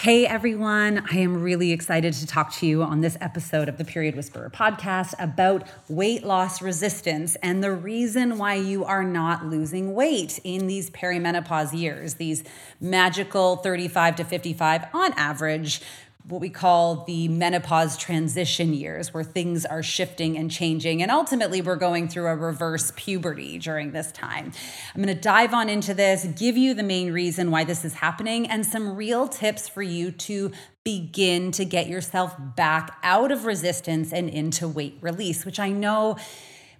Hey everyone, I am really excited to talk to you on this episode of the Period Whisperer podcast about weight loss resistance and the reason why you are not losing weight in these perimenopause years, these magical 35 to 55 on average what we call the menopause transition years, where things are shifting and changing. And ultimately, we're going through a reverse puberty during this time. I'm going to dive on into this, give you the main reason why this is happening, and some real tips for you to begin to get yourself back out of resistance and into weight release, which I know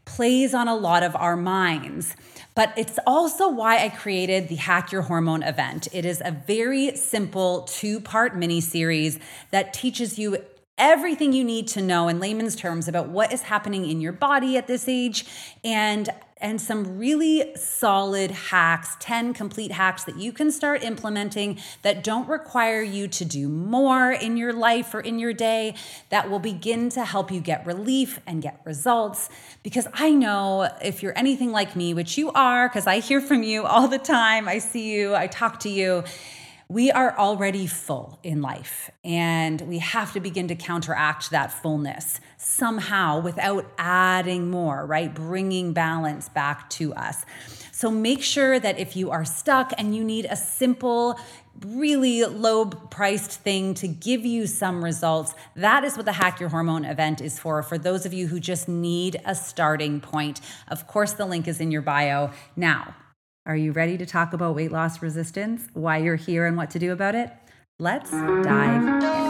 plays on a lot of our minds. But it's also why I created the Hack Your Hormone event. It is a very simple two part mini series that teaches you everything you need to know in layman's terms about what is happening in your body at this age and and some really solid hacks 10 complete hacks that you can start implementing that don't require you to do more in your life or in your day that will begin to help you get relief and get results. Because i know if you're anything like me which you are because i hear from you all the time i see you i talk to you we are already full in life. And we have to begin to counteract that fullness somehow without adding more, right? Bringing balance back to us. So make sure that if you are stuck and you need a simple, really low priced thing to give you some results, that is what the Hack Your Hormone event is for. For those of you who just need a starting point, of course, the link is in your bio. Now, are you ready to talk about weight loss resistance, why you're here, and what to do about it? Let's dive in.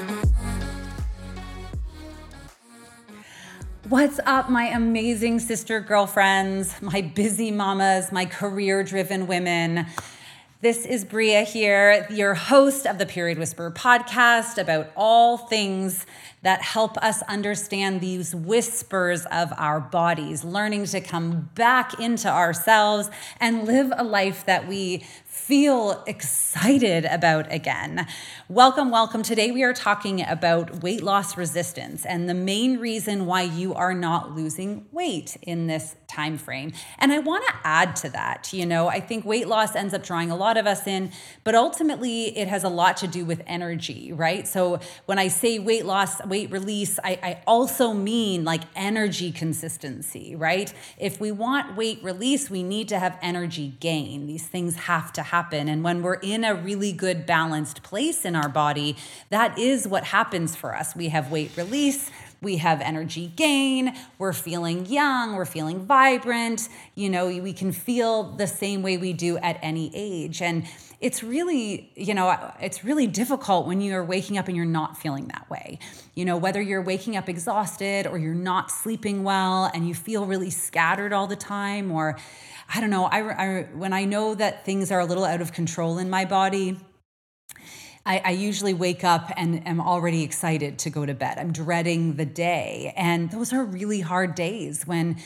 What's up, my amazing sister girlfriends, my busy mamas, my career driven women? This is Bria here, your host of the Period Whisperer podcast about all things that help us understand these whispers of our bodies, learning to come back into ourselves and live a life that we feel excited about again. Welcome, welcome. Today we are talking about weight loss resistance and the main reason why you are not losing weight in this time frame. And I want to add to that, you know, I think weight loss ends up drawing a lot of us in, but ultimately it has a lot to do with energy, right? So when I say weight loss, weight release, I, I also mean like energy consistency, right? If we want weight release, we need to have energy gain. These things have to happen happen. And when we're in a really good balanced place in our body, that is what happens for us. We have weight release, we have energy gain, we're feeling young, we're feeling vibrant. You know, we can feel the same way we do at any age. And it's really, you know, it's really difficult when you're waking up and you're not feeling that way. You know, whether you're waking up exhausted or you're not sleeping well and you feel really scattered all the time or I don't know. I, I when I know that things are a little out of control in my body, I, I, usually wake up and am already excited to go to bed. I'm dreading the day, and those are really hard days when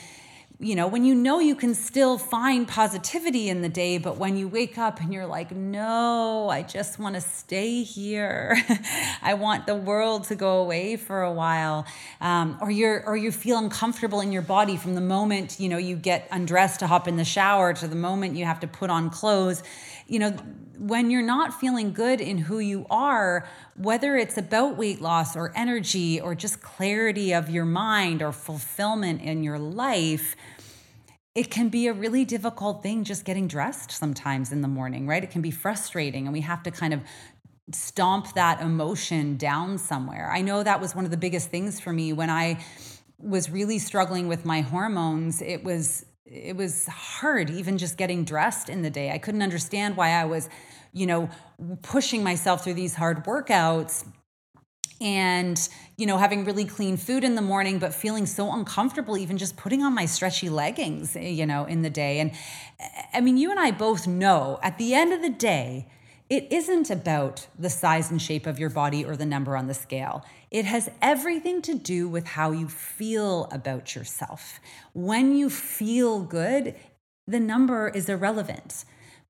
you know, when you know you can still find positivity in the day, but when you wake up and you're like, no, I just want to stay here. I want the world to go away for a while. Um, or you're or you feel uncomfortable in your body from the moment, you know, you get undressed to hop in the shower to the moment you have to put on clothes. You know, when you're not feeling good in who you are, whether it's about weight loss or energy or just clarity of your mind or fulfillment in your life, it can be a really difficult thing just getting dressed sometimes in the morning, right? It can be frustrating and we have to kind of stomp that emotion down somewhere. I know that was one of the biggest things for me when I was really struggling with my hormones. It was it was hard even just getting dressed in the day. I couldn't understand why I was, you know, pushing myself through these hard workouts and you know having really clean food in the morning but feeling so uncomfortable even just putting on my stretchy leggings eh, you know in the day and i mean you and i both know at the end of the day it isn't about the size and shape of your body or the number on the scale. It has everything to do with how you feel about yourself. When you feel good, the number is irrelevant.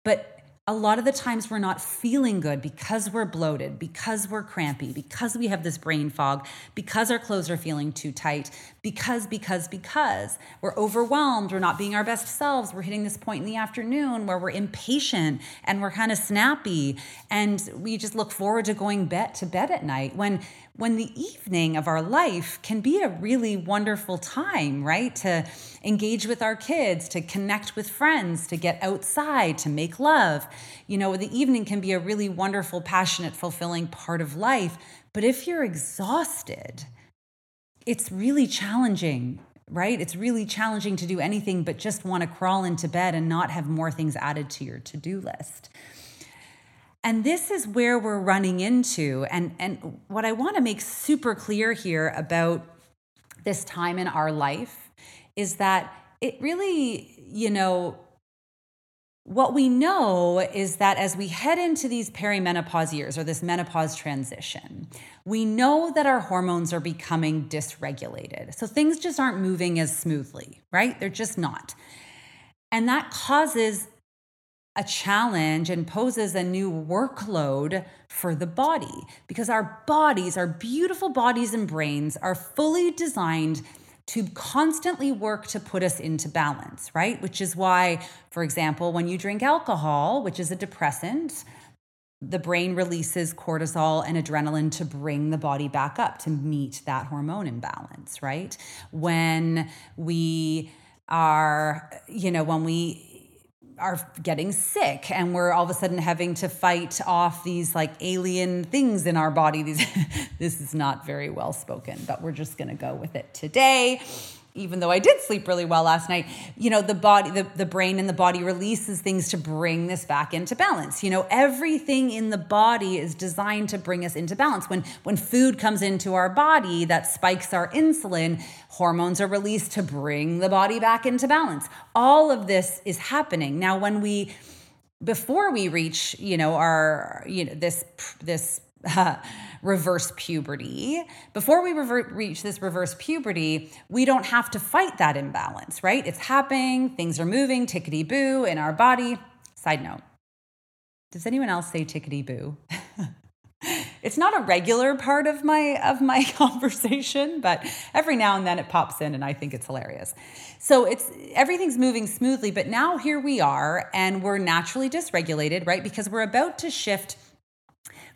But a lot of the times we're not feeling good because we're bloated, because we're crampy, because we have this brain fog, because our clothes are feeling too tight, because, because, because we're overwhelmed, we're not being our best selves, we're hitting this point in the afternoon where we're impatient and we're kind of snappy and we just look forward to going bed to bed at night when when the evening of our life can be a really wonderful time, right? To engage with our kids, to connect with friends, to get outside, to make love. You know, the evening can be a really wonderful, passionate, fulfilling part of life. But if you're exhausted, it's really challenging right? It's really challenging to do anything but just want to crawl into bed and not have more things added to your to do list. And this is where we're running into. And, and what I want to make super clear here about this time in our life is that it really, you know, what we know is that as we head into these perimenopause years or this menopause transition, we know that our hormones are becoming dysregulated. So things just aren't moving as smoothly, right? They're just not. And that causes a challenge and poses a new workload for the body because our bodies, our beautiful bodies and brains, are fully designed to constantly work to put us into balance, right? Which is why, for example, when you drink alcohol, which is a depressant, the brain releases cortisol and adrenaline to bring the body back up to meet that hormone imbalance, right? When we are, you know, when we are getting sick and we're all of a sudden having to fight off these like alien things in our body. These this is not very well spoken but we're just going to go with it today even though I did sleep really well last night, you know, the body, the, the brain and the body releases things to bring this back into balance. You know, everything in the body is designed to bring us into balance. When when food comes into our body that spikes our insulin, hormones are released to bring the body back into balance. All of this is happening. Now, when we before we reach, you know, our, you know, this this reverse puberty. Before we reach this reverse puberty, we don't have to fight that imbalance, right? It's happening, things are moving, tickety boo in our body. Side note Does anyone else say tickety boo? it's not a regular part of my of my conversation but every now and then it pops in and i think it's hilarious so it's everything's moving smoothly but now here we are and we're naturally dysregulated right because we're about to shift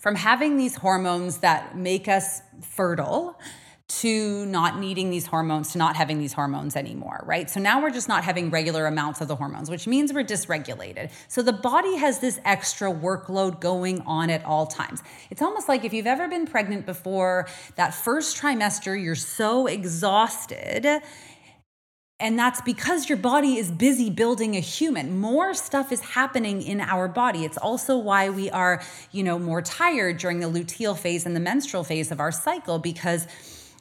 from having these hormones that make us fertile to not needing these hormones, to not having these hormones anymore, right? So now we're just not having regular amounts of the hormones, which means we're dysregulated. So the body has this extra workload going on at all times. It's almost like if you've ever been pregnant before, that first trimester, you're so exhausted and that's because your body is busy building a human. More stuff is happening in our body. It's also why we are, you know, more tired during the luteal phase and the menstrual phase of our cycle because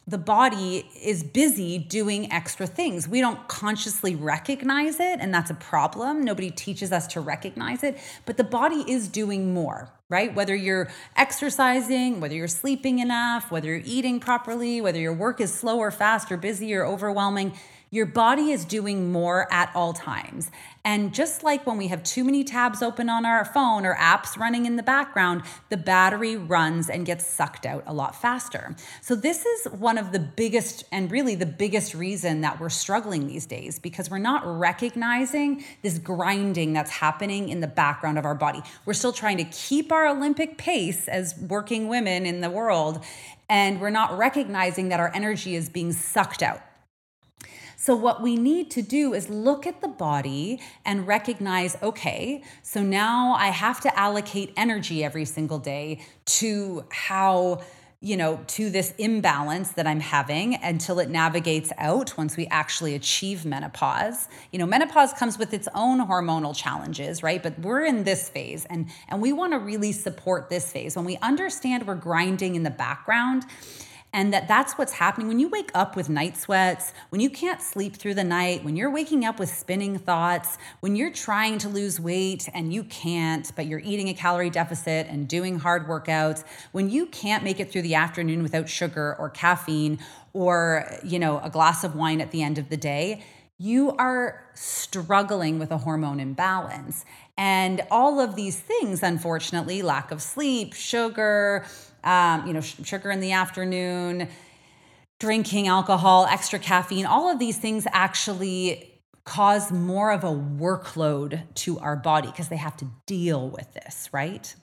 the body is busy doing extra things. We don't consciously recognize it, and that's a problem. Nobody teaches us to recognize it, but the body is doing more, right? Whether you're exercising, whether you're sleeping enough, whether you're eating properly, whether your work is slow or fast or busy or overwhelming your body is doing more at all times. And just like when we have too many tabs open on our phone or apps running in the background, the battery runs and gets sucked out a lot faster. So, this is one of the biggest and really the biggest reason that we're struggling these days because we're not recognizing this grinding that's happening in the background of our body. We're still trying to keep our Olympic pace as working women in the world, and we're not recognizing that our energy is being sucked out. So, what we need to do is look at the body and recognize okay, so now I have to allocate energy every single day to how you know, to this imbalance that I'm having until it navigates out once we actually achieve menopause. You know, menopause comes with its own hormonal challenges, right? But we're in this phase and and we want to really support this phase. When we understand we're grinding in the background, and that that's what's happening. When you wake up with night sweats when you can't sleep through the night when you're waking up with spinning thoughts when you're trying to lose weight and you can't but you're eating a calorie deficit and doing hard workouts when you can't make it through the afternoon without sugar or caffeine or you know a glass of wine at the end of the day you are struggling with a hormone imbalance. And all of these things unfortunately lack of sleep sugar um, you know, sugar in the afternoon, drinking alcohol, extra caffeine, all of these things actually cause more of a workload to our body because they have to deal with this, right?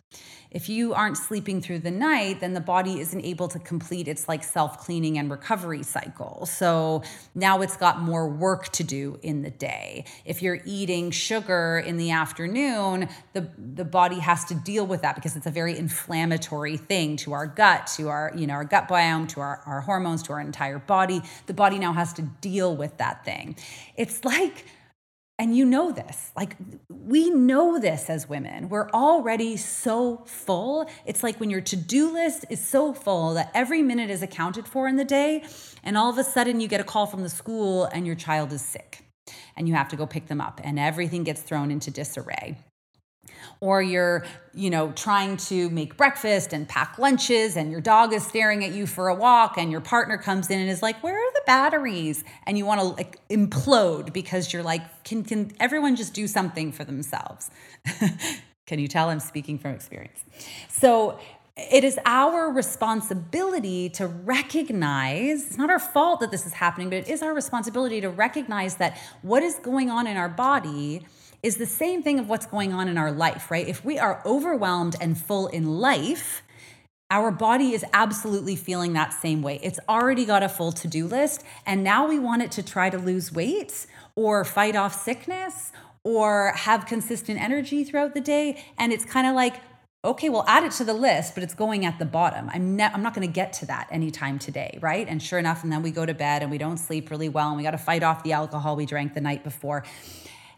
If you aren't sleeping through the night, then the body isn't able to complete its like self cleaning and recovery cycle. So now it's got more work to do in the day. If you're eating sugar in the afternoon, the, the body has to deal with that because it's a very inflammatory thing to our gut, to our, you know, our gut biome, to our, our hormones, to our entire body. The body now has to deal with that thing. It's like and you know this. Like, we know this as women. We're already so full. It's like when your to do list is so full that every minute is accounted for in the day. And all of a sudden, you get a call from the school and your child is sick and you have to go pick them up, and everything gets thrown into disarray or you're you know trying to make breakfast and pack lunches and your dog is staring at you for a walk and your partner comes in and is like where are the batteries? And you want to like implode because you're like can can everyone just do something for themselves? Can you tell i'm speaking from experience? So it is our responsibility to recognize it's not our fault that this is happening but it is our responsibility to recognize that what is going on in our body is the same thing of what's going on in our life, right? If we are overwhelmed and full in life, our body is absolutely feeling that same way. It's already got a full to do list, and now we want it to try to lose weight or fight off sickness or have consistent energy throughout the day. And it's kind of like, okay, we'll add it to the list, but it's going at the bottom. I'm, ne- I'm not going to get to that anytime today, right? And sure enough, and then we go to bed and we don't sleep really well and we got to fight off the alcohol we drank the night before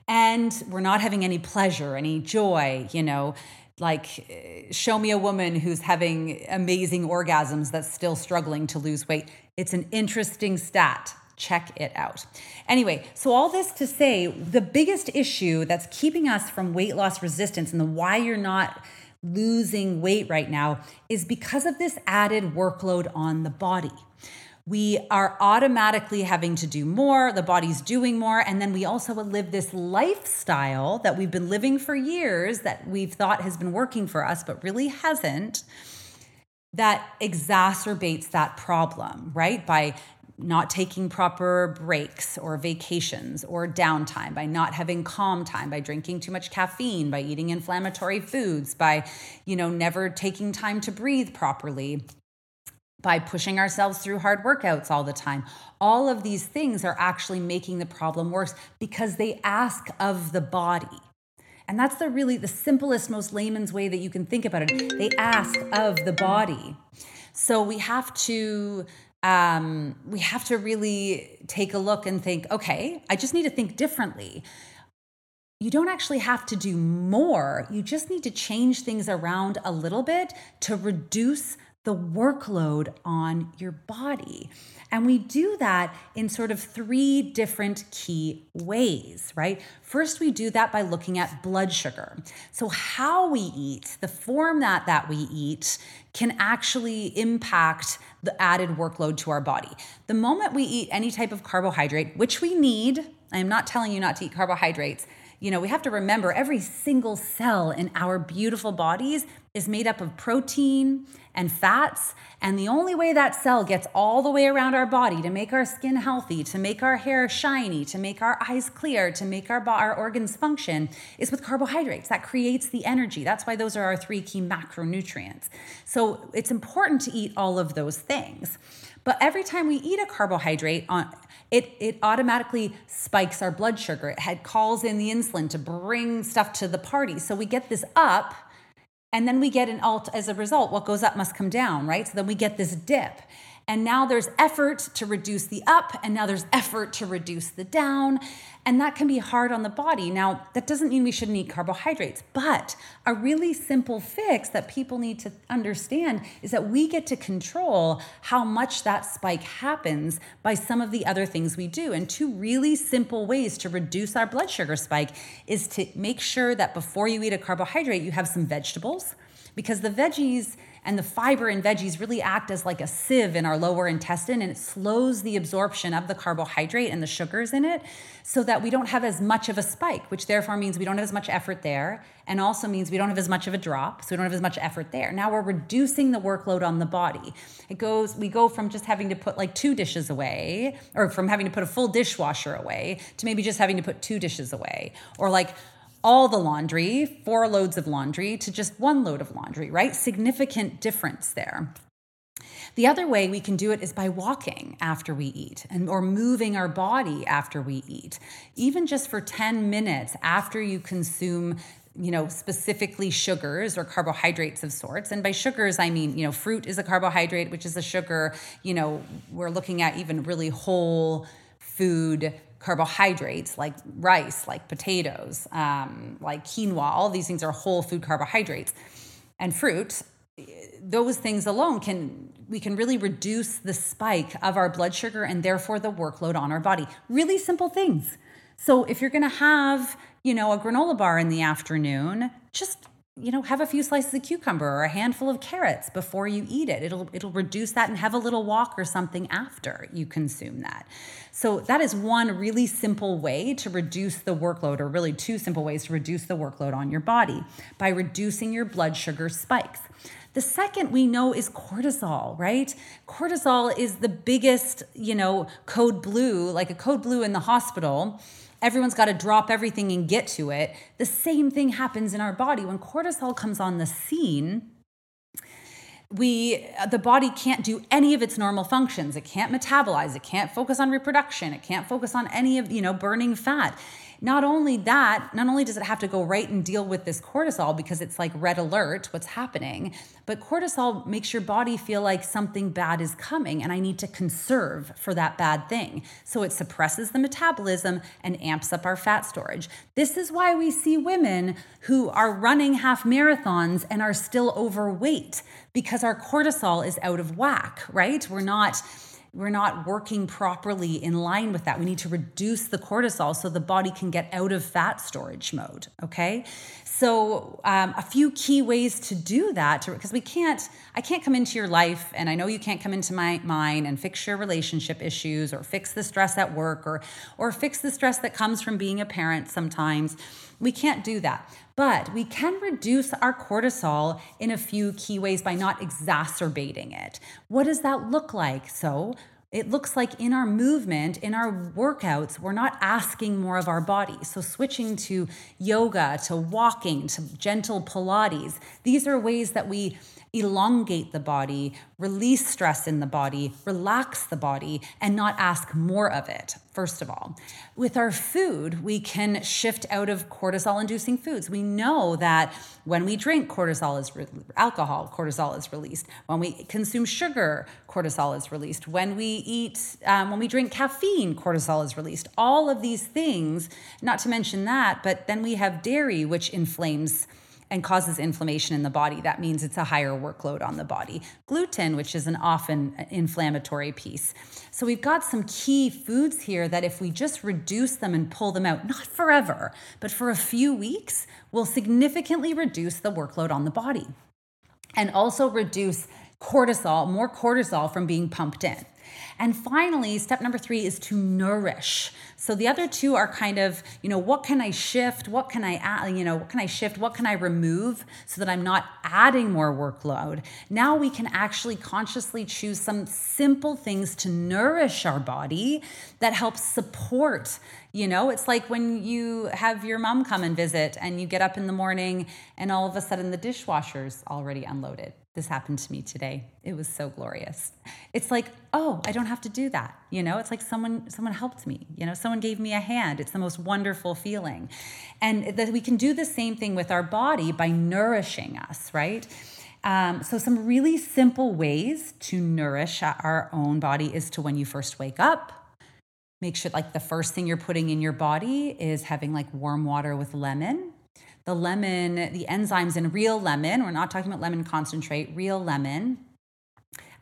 and we're not having any pleasure, any joy, you know, like show me a woman who's having amazing orgasms that's still struggling to lose weight. It's an interesting stat. Check it out. Anyway, so all this to say, the biggest issue that's keeping us from weight loss resistance and the why you're not losing weight right now is because of this added workload on the body we are automatically having to do more, the body's doing more, and then we also live this lifestyle that we've been living for years that we've thought has been working for us, but really hasn't, that exacerbates that problem, right? By not taking proper breaks or vacations or downtime, by not having calm time, by drinking too much caffeine, by eating inflammatory foods, by, you know, never taking time to breathe properly by pushing ourselves through hard workouts all the time. All of these things are actually making the problem worse because they ask of the body. And that's the really the simplest, most layman's way that you can think about it. They ask of the body. So we have to um, we have to really take a look and think, okay, I just need to think differently. You don't actually have to do more. You just need to change things around a little bit to reduce the workload on your body. And we do that in sort of three different key ways, right? First, we do that by looking at blood sugar. So, how we eat, the format that we eat, can actually impact the added workload to our body. The moment we eat any type of carbohydrate, which we need, I am not telling you not to eat carbohydrates. You know, we have to remember every single cell in our beautiful bodies is made up of protein and fats. And the only way that cell gets all the way around our body to make our skin healthy, to make our hair shiny, to make our eyes clear, to make our, our organs function is with carbohydrates. That creates the energy. That's why those are our three key macronutrients. So it's important to eat all of those things. But every time we eat a carbohydrate on it, it automatically spikes our blood sugar. It calls in the insulin to bring stuff to the party. So we get this up and then we get an alt as a result. What goes up must come down, right? So then we get this dip. And now there's effort to reduce the up, and now there's effort to reduce the down. And that can be hard on the body. Now, that doesn't mean we shouldn't eat carbohydrates, but a really simple fix that people need to understand is that we get to control how much that spike happens by some of the other things we do. And two really simple ways to reduce our blood sugar spike is to make sure that before you eat a carbohydrate, you have some vegetables because the veggies and the fiber in veggies really act as like a sieve in our lower intestine and it slows the absorption of the carbohydrate and the sugars in it so that we don't have as much of a spike, which therefore means we don't have as much effort there and also means we don't have as much of a drop, so we don't have as much effort there. Now we're reducing the workload on the body. It goes we go from just having to put like two dishes away or from having to put a full dishwasher away to maybe just having to put two dishes away or like all the laundry, four loads of laundry, to just one load of laundry, right? Significant difference there. The other way we can do it is by walking after we eat and or moving our body after we eat. Even just for 10 minutes after you consume you know specifically sugars or carbohydrates of sorts and by sugars i mean you know fruit is a carbohydrate which is a sugar you know we're looking at even really whole food carbohydrates like rice, like potatoes, um, like quinoa. All these things are whole food carbohydrates. And fruit, those things alone can we can really reduce the spike of our blood sugar and therefore the workload on our body. Really simple things. So if you're going to have, you know, a granola bar in the afternoon, just you know have a few slices of cucumber or a handful of carrots before you eat it. It'll it'll reduce that and have a little walk or something after you consume that. So that is one really simple way to reduce the workload or really two simple ways to reduce the workload on your body by reducing your blood sugar spikes. The second we know is cortisol, right? Cortisol is the biggest, you know, code blue, like a code blue in the hospital everyone's got to drop everything and get to it. The same thing happens in our body when cortisol comes on the scene. We the body can't do any of its normal functions. It can't metabolize, it can't focus on reproduction, it can't focus on any of, you know, burning fat. Not only that, not only does it have to go right and deal with this cortisol because it's like red alert, what's happening, but cortisol makes your body feel like something bad is coming and I need to conserve for that bad thing. So it suppresses the metabolism and amps up our fat storage. This is why we see women who are running half marathons and are still overweight because our cortisol is out of whack, right? We're not we're not working properly in line with that. We need to reduce the cortisol so the body can get out of fat storage mode. Okay. So, um, a few key ways to do that, because we can't, I can't come into your life, and I know you can't come into my mine and fix your relationship issues or fix the stress at work or, or fix the stress that comes from being a parent sometimes. We can't do that. But we can reduce our cortisol in a few key ways by not exacerbating it. What does that look like? So, it looks like in our movement, in our workouts, we're not asking more of our body. So, switching to yoga, to walking, to gentle Pilates, these are ways that we elongate the body, release stress in the body, relax the body, and not ask more of it, first of all. With our food, we can shift out of cortisol inducing foods. We know that when we drink, cortisol is re- alcohol, cortisol is released. When we consume sugar, cortisol is released. When we eat, um, when we drink caffeine, cortisol is released. All of these things, not to mention that, but then we have dairy, which inflames and causes inflammation in the body. That means it's a higher workload on the body. Gluten, which is an often inflammatory piece. So we've got some key foods here that if we just reduce them and pull them out, not forever, but for a few weeks, will significantly reduce the workload on the body and also reduce cortisol, more cortisol from being pumped in. And finally, step number three is to nourish. So the other two are kind of, you know, what can I shift? What can I add? You know, what can I shift? What can I remove so that I'm not adding more workload? Now we can actually consciously choose some simple things to nourish our body that helps support you know, it's like when you have your mom come and visit and you get up in the morning and all of a sudden the dishwasher's already unloaded. This happened to me today. It was so glorious. It's like, oh, I don't have to do that. You know, it's like someone someone helped me. You know, someone gave me a hand. It's the most wonderful feeling. And that we can do the same thing with our body by nourishing us, right? Um, so, some really simple ways to nourish our own body is to when you first wake up, make sure like the first thing you're putting in your body is having like warm water with lemon. The lemon, the enzymes in real lemon, we're not talking about lemon concentrate, real lemon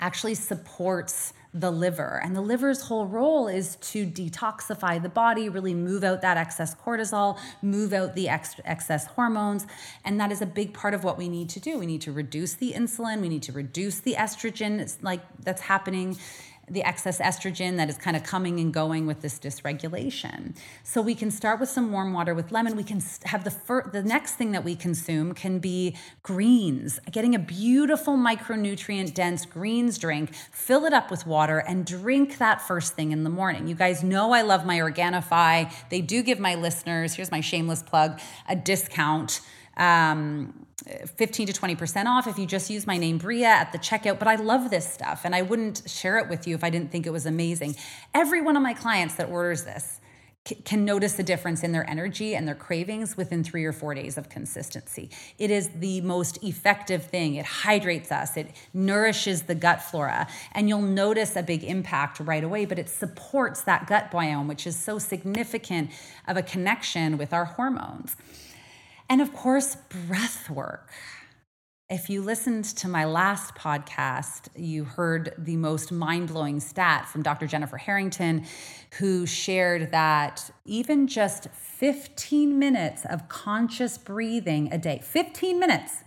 actually supports the liver. And the liver's whole role is to detoxify the body, really move out that excess cortisol, move out the ex- excess hormones. And that is a big part of what we need to do. We need to reduce the insulin, we need to reduce the estrogen like that's happening the excess estrogen that is kind of coming and going with this dysregulation. So we can start with some warm water with lemon. We can have the fir- the next thing that we consume can be greens. Getting a beautiful micronutrient dense greens drink, fill it up with water and drink that first thing in the morning. You guys know I love my Organifi. They do give my listeners, here's my shameless plug, a discount um, 15 to 20% off if you just use my name Bria at the checkout. But I love this stuff and I wouldn't share it with you if I didn't think it was amazing. Every one of my clients that orders this can notice the difference in their energy and their cravings within three or four days of consistency. It is the most effective thing. It hydrates us, it nourishes the gut flora, and you'll notice a big impact right away, but it supports that gut biome, which is so significant of a connection with our hormones. And of course, breath work. If you listened to my last podcast, you heard the most mind blowing stat from Dr. Jennifer Harrington, who shared that even just 15 minutes of conscious breathing a day, 15 minutes,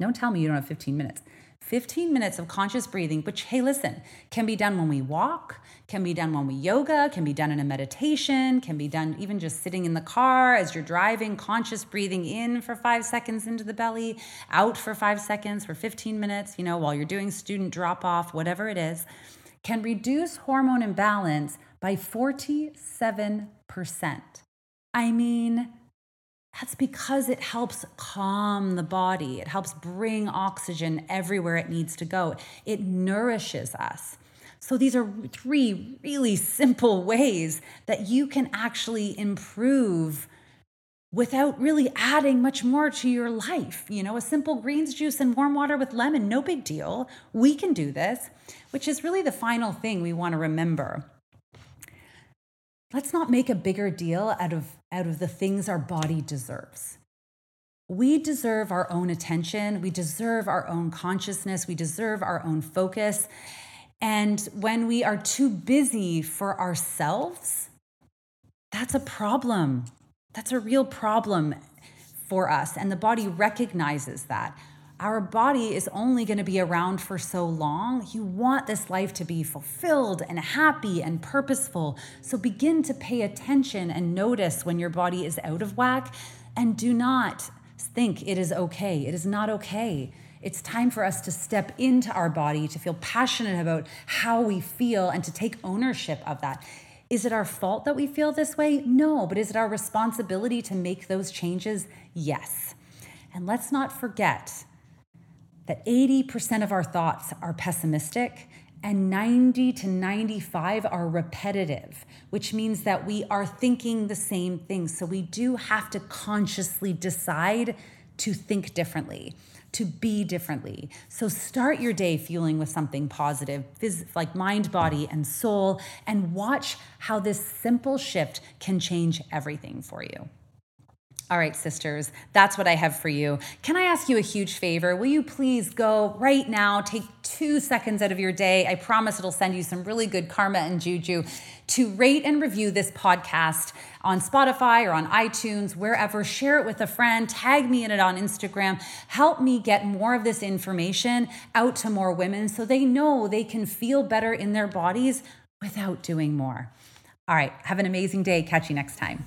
don't tell me you don't have 15 minutes, 15 minutes of conscious breathing, which, hey, listen, can be done when we walk, can be done when we yoga, can be done in a meditation, can be done even just sitting in the car as you're driving, conscious breathing in for five seconds into the belly, out for five seconds for 15 minutes, you know, while you're doing student drop off, whatever it is, can reduce hormone imbalance by 47%. I mean, that's because it helps calm the body. It helps bring oxygen everywhere it needs to go. It nourishes us. So, these are three really simple ways that you can actually improve without really adding much more to your life. You know, a simple greens juice and warm water with lemon, no big deal. We can do this, which is really the final thing we want to remember let's not make a bigger deal out of out of the things our body deserves. We deserve our own attention. We deserve our own consciousness. We deserve our own focus. And when we are too busy for ourselves that's a problem. That's a real problem for us. And the body recognizes that our body is only going to be around for so long. You want this life to be fulfilled and happy and purposeful. So begin to pay attention and notice when your body is out of whack and do not think it is okay. It is not okay. It's time for us to step into our body, to feel passionate about how we feel, and to take ownership of that. Is it our fault that we feel this way? No, but is it our responsibility to make those changes? Yes. And let's not forget that 80% of our thoughts are pessimistic and 90 to 95 are repetitive, which means that we are thinking the same things. So we do have to consciously decide to think differently, to be differently. So start your day feeling with something positive, like mind, body, and soul, and watch how this simple shift can change everything for you. All right, sisters, that's what I have for you. Can I ask you a huge favor? Will you please go right now, take two seconds out of your day. I promise it'll send you some really good karma and juju to rate and review this podcast on Spotify or on iTunes, wherever. Share it with a friend, tag me in it on Instagram. Help me get more of this information out to more women so they know they can feel better in their bodies without doing more. All right, have an amazing day. Catch you next time.